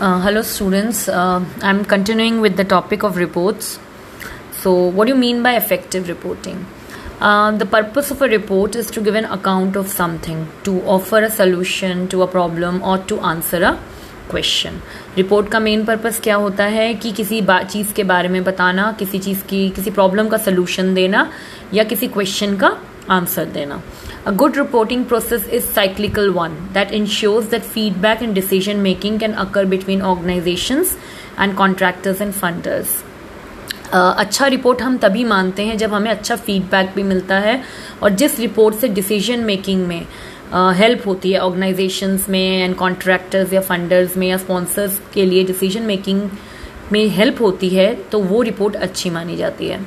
Hello students I am continuing with the topic of reports so what you mean by effective reporting the purpose of a report is to give an account of something to offer a solution to a problem और to answer a question report का main purpose क्या होता है? कि किसी चीज़ के बारे में बताना, किसी चीज़ की, किसी प्रॉब्लम का सोल्यूशन देना, या किसी क्वेश्चन का आंसर देना। Good reporting process is cyclical one that ensures that feedback and decision making can occur between organizations and contractors and funders. Uh, अच्छा रिपोर्ट हम तभी मानते हैं जब हमें अच्छा फीडबैक भी मिलता है और जिस रिपोर्ट से डिसीज़न मेकिंग में हेल्प uh, होती है ऑर्गेनाइजेशंस में एंड कॉन्ट्रैक्टर्स या फंडर्स में या स्पॉन्सर्स के लिए डिसीज़न मेकिंग में हेल्प होती है तो वो रिपोर्ट अच्छी मानी जाती है।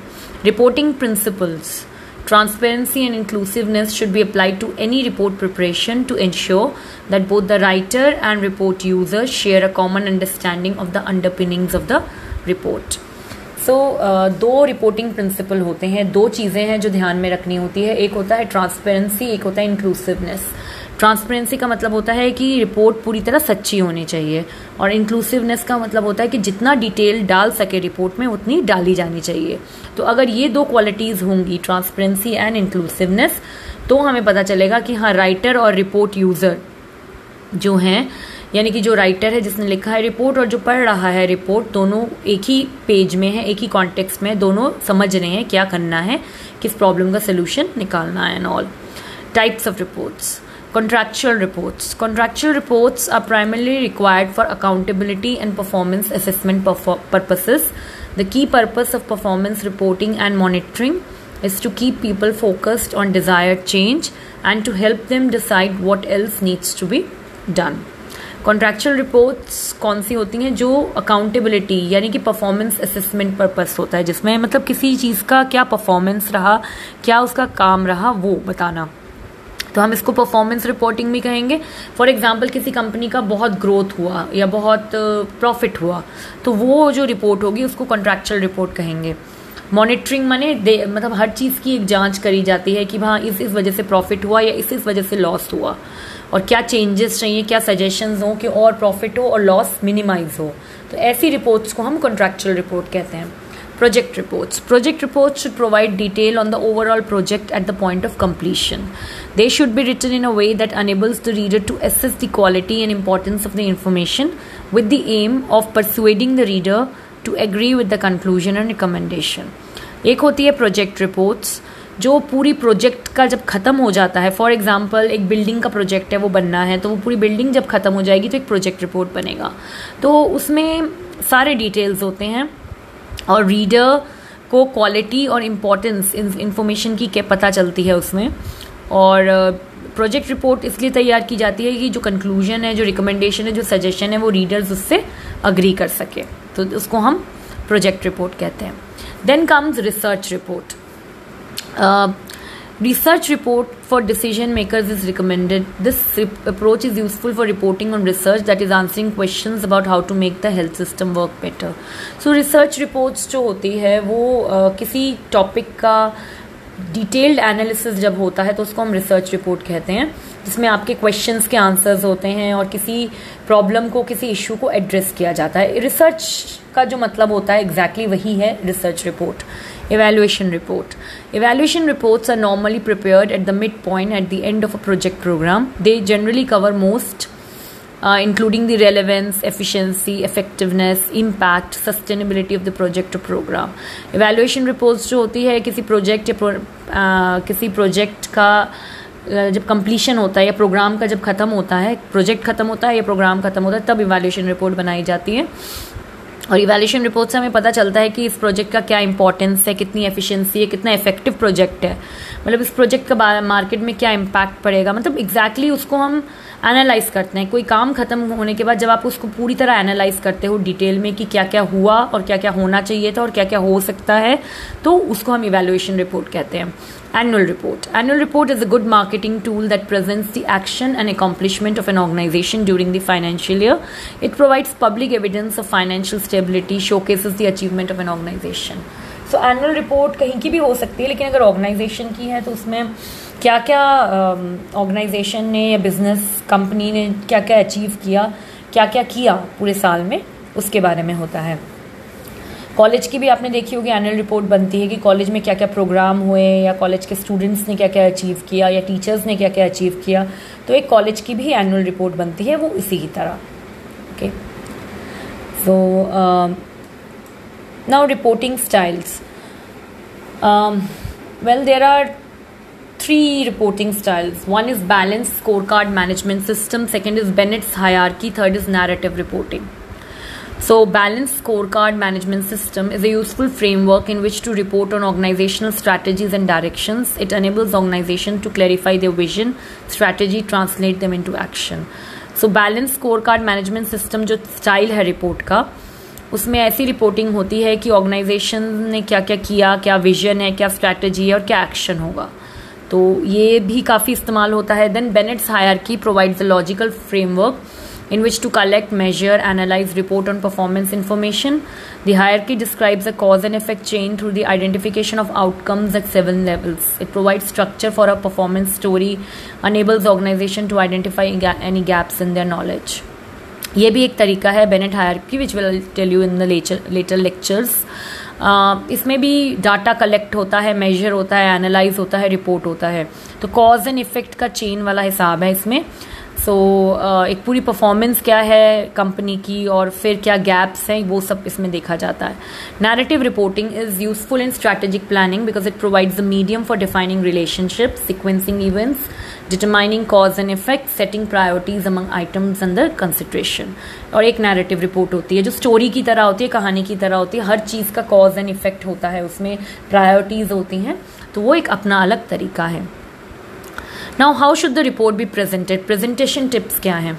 Reporting principles Transparency and inclusiveness should be applied to any report preparation to ensure that both the writer and report user share a common understanding of the underpinnings of the report. So so, uh, दो reporting principle होते हैं दो चीज़ें हैं जो ध्यान में रखनी होती है एक होता है ट्रांसपेरेंसी एक होता है इंक्लूसिवनेस ट्रांसपेरेंसी का मतलब होता है कि रिपोर्ट पूरी तरह सच्ची होनी चाहिए और इंक्लूसिवनेस का मतलब होता है कि जितना डिटेल डाल सके रिपोर्ट में, उतनी डाली जानी चाहिए। तो अगर ये दो क्वालिटीज़ होंगी ट्रांसपेरेंसी एंड इंक्लूसिवनेस तो हमें पता चलेगा कि हाँ राइटर और रिपोर्ट यूज़र जो हैं, यानी कि जो राइटर है, जिसने लिखा है रिपोर्ट और जो पढ़ रहा है रिपोर्ट दोनों एक ही पेज में है, एक ही कॉन्टेक्स्ट में दोनों समझ रहे हैं क्या करना है, किस प्रॉब्लम का सोल्यूशन निकालना है and all types of reports Contractual reports. Contractual reports are primarily required for accountability and performance assessment purposes. The key purpose of performance reporting and monitoring is to keep people focused on desired change and to help them decide what else needs to be done. Contractual reports कौन सी होती हैं जो accountability यानी कि performance assessment purpose होता है जिसमें मतलब किसी चीज़ का क्या परफॉर्मेंस रहा क्या उसका काम रहा वो बताना तो हम इसको परफॉर्मेंस रिपोर्टिंग भी कहेंगे। फॉर एग्ज़ाम्पल किसी कंपनी का बहुत ग्रोथ हुआ या बहुत प्रॉफिट हुआ तो वो जो रिपोर्ट होगी, उसको कॉन्ट्रैक्चुअल रिपोर्ट कहेंगे। मॉनिटरिंग माने मतलब हर चीज़ की एक जाँच करी जाती है कि हाँ इस इस वजह से प्रॉफिट हुआ या इस इस वजह से लॉस हुआ। और क्या चेंजेस चाहिए, क्या सजेशंस हो कि और प्रॉफिट हो और लॉस मिनिमाइज हो। तो ऐसी रिपोर्ट्स को हम कॉन्ट्रैक्चुअल रिपोर्ट कहते हैं। Project reports. Project reports should provide detail on the overall project at the point of completion. They should be written in a way that enables the reader to assess the quality and importance of the information with the aim of persuading the reader to agree with the conclusion and recommendation. एक होती है project reports जो पूरी project का जब ख़त्म हो जाता है फॉर एग्ज़ाम्पल एक बिल्डिंग का प्रोजेक्ट है वो बनना है तो वो पूरी बिल्डिंग जब ख़त्म हो जाएगी तो एक प्रोजेक्ट रिपोर्ट बनेगा तो उसमें सारे डिटेल्स होते हैं और रीडर को क्वालिटी और इम्पोर्टेंस इंफॉर्मेशन की क्या पता चलती है उसमें। और प्रोजेक्ट रिपोर्ट इसलिए तैयार की जाती है कि जो कंक्लूजन है, जो रिकमेंडेशन है, जो सजेशन है, वो रीडर्स उससे अग्री कर सके। तो उसको हम प्रोजेक्ट रिपोर्ट कहते हैं। Then comes research report Research report for decision makers is recommended. This approach is useful for reporting on research that is answering questions about how to make the health system work better. So research reports जो होती है वो uh, किसी topic का detailed analysis जब होता है तो उसको हम रिसर्च रिपोर्ट कहते हैं जिसमें आपके क्वेश्चंस के आंसर्स होते हैं और किसी प्रॉब्लम को किसी इशू को एड्रेस किया जाता है रिसर्च का जो मतलब होता है एग्जैक्टली exactly वही है research report Evaluation report. Evaluation reports are normally prepared at the midpoint at the end of a project program. They generally cover most, uh, including the relevance, efficiency, effectiveness, impact, sustainability of the project or program. Evaluation reports जो होती है किसी project या pro, uh, किसी project का जब completion होता है या प्रोग्राम का जब खत्म होता है प्रोजेक्ट खत्म होता है या प्रोग्राम खत्म होता है तब इवेल्यूशन रिपोर्ट बनाई जाती है और इवेल्यूशन रिपोर्ट से हमें पता चलता है कि इस प्रोजेक्ट का क्या इंपॉर्टेंस है कितनी एफिशिएंसी है कितना इफ़ेक्टिव प्रोजेक्ट है मतलब इस प्रोजेक्ट का मार्केट में क्या इम्पैक्ट पड़ेगा मतलब एग्जैक्टली exactly उसको हम एनालाइज करते हैं कोई काम खत्म होने के बाद जब आप उसको पूरी तरह एनालाइज करते हो डिटेल में कि क्या क्या हुआ और क्या क्या होना चाहिए था और क्या क्या हो सकता है तो उसको हम इवेल्युएशन रिपोर्ट कहते हैं Annual report. Annual report is a good marketing tool that presents the action and accomplishment of an organization during the financial year. It provides public evidence of financial stability, showcases the achievement of an organization. So annual report कहीं की भी हो सकती है लेकिन अगर organisation की है तो उसमें क्या क्या ऑर्गेनाइजेशन um, ने या बिज़नेस कंपनी ने क्या क्या अचीव किया क्या क्या किया पूरे साल में उसके बारे में होता है। कॉलेज की भी आपने देखी होगी एनुअल रिपोर्ट बनती है कि कॉलेज में क्या क्या प्रोग्राम हुए या कॉलेज के स्टूडेंट्स ने क्या क्या अचीव किया या टीचर्स ने क्या क्या अचीव किया। तो एक कॉलेज की भी एनुअल रिपोर्ट बनती है वो इसी की तरह। Okay so um, now reporting styles. Um, well there are three reporting styles. One is balanced scorecard management system. Second is bennett's hierarchy. Third is narrative reporting. So balanced scorecard management system is a useful framework in which to report on organizational strategies and directions. It enables organization to clarify their vision strategy translate them into action. So balance score card management system जो style है report का, उसमें ऐसी reporting होती है कि organisation ने क्या क्या किया, क्या विजन है, क्या स्ट्रैटेजी है और क्या एक्शन होगा। तो ये भी काफ़ी इस्तेमाल होता है। Then Bennett's hierarchy provides the logical framework in which to collect, measure, analyze, report on performance information. The hierarchy describes a cause and effect chain through the identification of outcomes at seven levels. It provides structure for a performance story, enables organization to identify any gaps in their knowledge. ये भी एक तरीका है Bennett hierarchy which will tell you in the latter lectures इसमें भी data collect होता है major होता है एनालाइज होता है रिपोर्ट होता है तो कॉज एंड इफ़ेक्ट का चेन वाला हिसाब है इसमें सो so, uh, एक पूरी परफॉर्मेंस क्या है कंपनी की और फिर क्या गैप्स हैं वो सब इसमें देखा जाता है। Narrative reporting is useful in strategic planning because it provides the medium for defining relationship sequencing events determining cause and effect setting priorities among items under consideration और एक नैरेटिव रिपोर्ट होती है जो स्टोरी की तरह होती है कहानी की तरह होती है। हर चीज़ का कॉज एंड इफ़ेक्ट होता है उसमें प्रायोरिटीज होती हैं। तो वो एक अपना अलग तरीका है। Now how should the report be presented presentation tips क्या हैं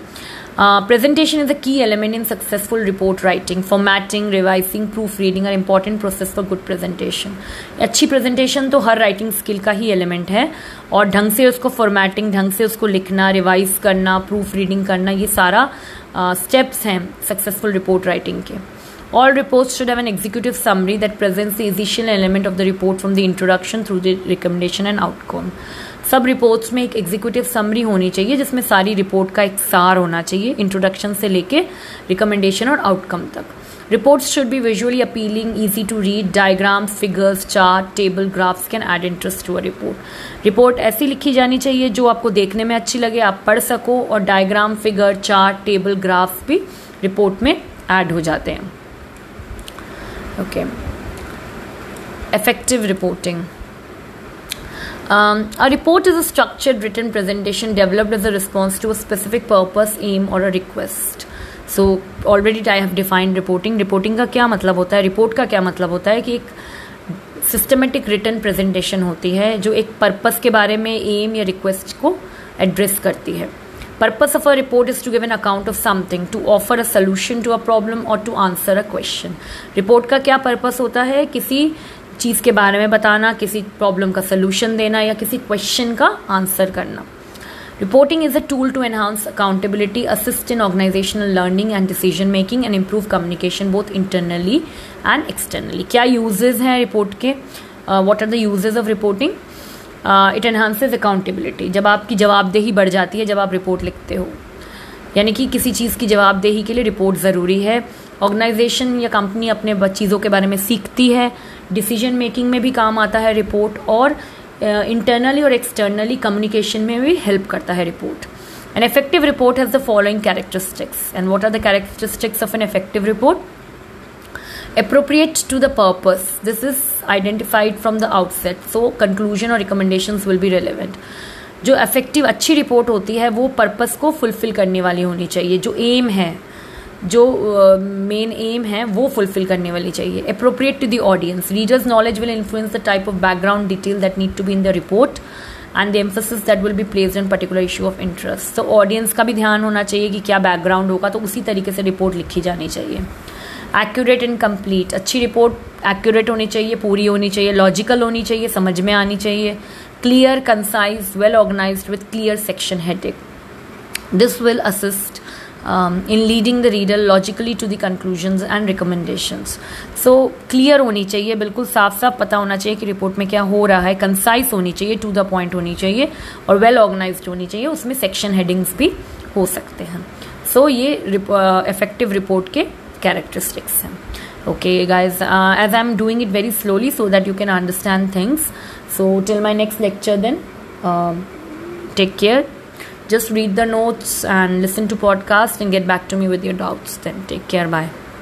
presentation is a key element in successful report writing formatting revising proofreading are important process for good presentation अच्छी प्रेजेंटेशन तो हर राइटिंग स्किल का ही एलिमेंट है और ढंग से उसको फॉर्मेटिंग ढंग से उसको लिखना रिवाइज करना प्रूफ रीडिंग करना ये सारा स्टेप्स uh, हैं सक्सेसफुल रिपोर्ट राइटिंग के All reports should have an executive summary that presents the essential element of the report from the introduction through the recommendation and outcome. सब reports में एक executive summary होनी चाहिए, जिसमें सारी report का एक सार होना चाहिए इंट्रोडक्शन से लेके रिकमेंडेशन और आउटकम तक। Reports should be visually appealing easy to read diagrams figures chart table graphs can add interest to a report report ऐसी लिखी जानी चाहिए जो आपको देखने में अच्छी लगे, आप पढ़ सको और diagram figure chart table graphs भी रिपोर्ट में ऐड हो जाते हैं। Okay effective reporting a report is a structured written presentation developed as a response to a specific purpose, aim or a request. So already I have defined reporting reporting का क्या मतलब होता है? Report का क्या मतलब होता है कि एक सिस्टमेटिक रिटर्न प्रेजेंटेशन होती है जो एक पर्पस के बारे में एम या रिक्वेस्ट को एड्रेस करती है। Purpose of a report is to give an account of something to offer a solution to a problem और to answer a question report का क्या पर्पस होता है? किसी चीज़ के बारे में बताना, किसी प्रॉब्लम का सोल्यूशन देना या किसी क्वेश्चन का आंसर करना. Reporting is a tool to enhance accountability assist in organizational learning and decision making and improve communication both internally and externally क्या यूजेज हैं रिपोर्ट के? What are the uses of reporting it enhances accountability जब आपकी जवाबदेही बढ़ जाती है जब आप रिपोर्ट लिखते हो। यानी कि किसी चीज़ की जवाबदेही के लिए रिपोर्ट ज़रूरी है। ऑर्गेनाइजेशन या कंपनी अपने चीज़ों के बारे में सीखती है। डिसीज़न मेकिंग में भी काम आता है रिपोर्ट और इंटरनली uh, और एक्सटर्नली कम्युनिकेशन में भी हेल्प करता है report an effective report has the following characteristics and what are the characteristics of an effective report appropriate to the purpose this is identified from the outset so conclusion और recommendation will be relevant जो effective अच्छी report होती है वो purpose को fulfil करने वाली होनी चाहिए। जो एम है जो मेन uh, एम है वो फुलफिल करने वाली चाहिए। Appropriate to the audience readers knowledge will influence the type of background detail that need to be in the report and the emphasis that will be place in particular issue of interest तो audience का भी ध्यान होना चाहिए कि क्या background होगा तो उसी तरीके से रिपोर्ट लिखी जानी चाहिए। एक्यूरेट एंड कंप्लीट अच्छी रिपोर्ट एक्यूरेट होनी चाहिए पूरी होनी चाहिए लॉजिकल होनी चाहिए समझ में आनी चाहिए। Clear concise well organize with clear section heading this will assist in leading the reader logically to the the end and so clear होनी चाहिए बिल्कुल साफ़ साफ़ पता होना चाहिए कि रिपोर्ट में क्या हो रहा है। कंसाइज होनी चाहिए टू द पॉइंट होनी चाहिए और वेल well ऑर्गेनाइज्ड होनी चाहिए। उसमें सेक्शन हेडिंग्स भी हो सकते हैं। सो so, ये इफ़ेक्टिव रिपोर्ट के characteristics. Okay guys uh, as i'm doing it very slowly so that you can understand things. So till my next lecture then uh, take care. Just read the notes and listen to podcast and get back to me with your doubts then. Take care bye.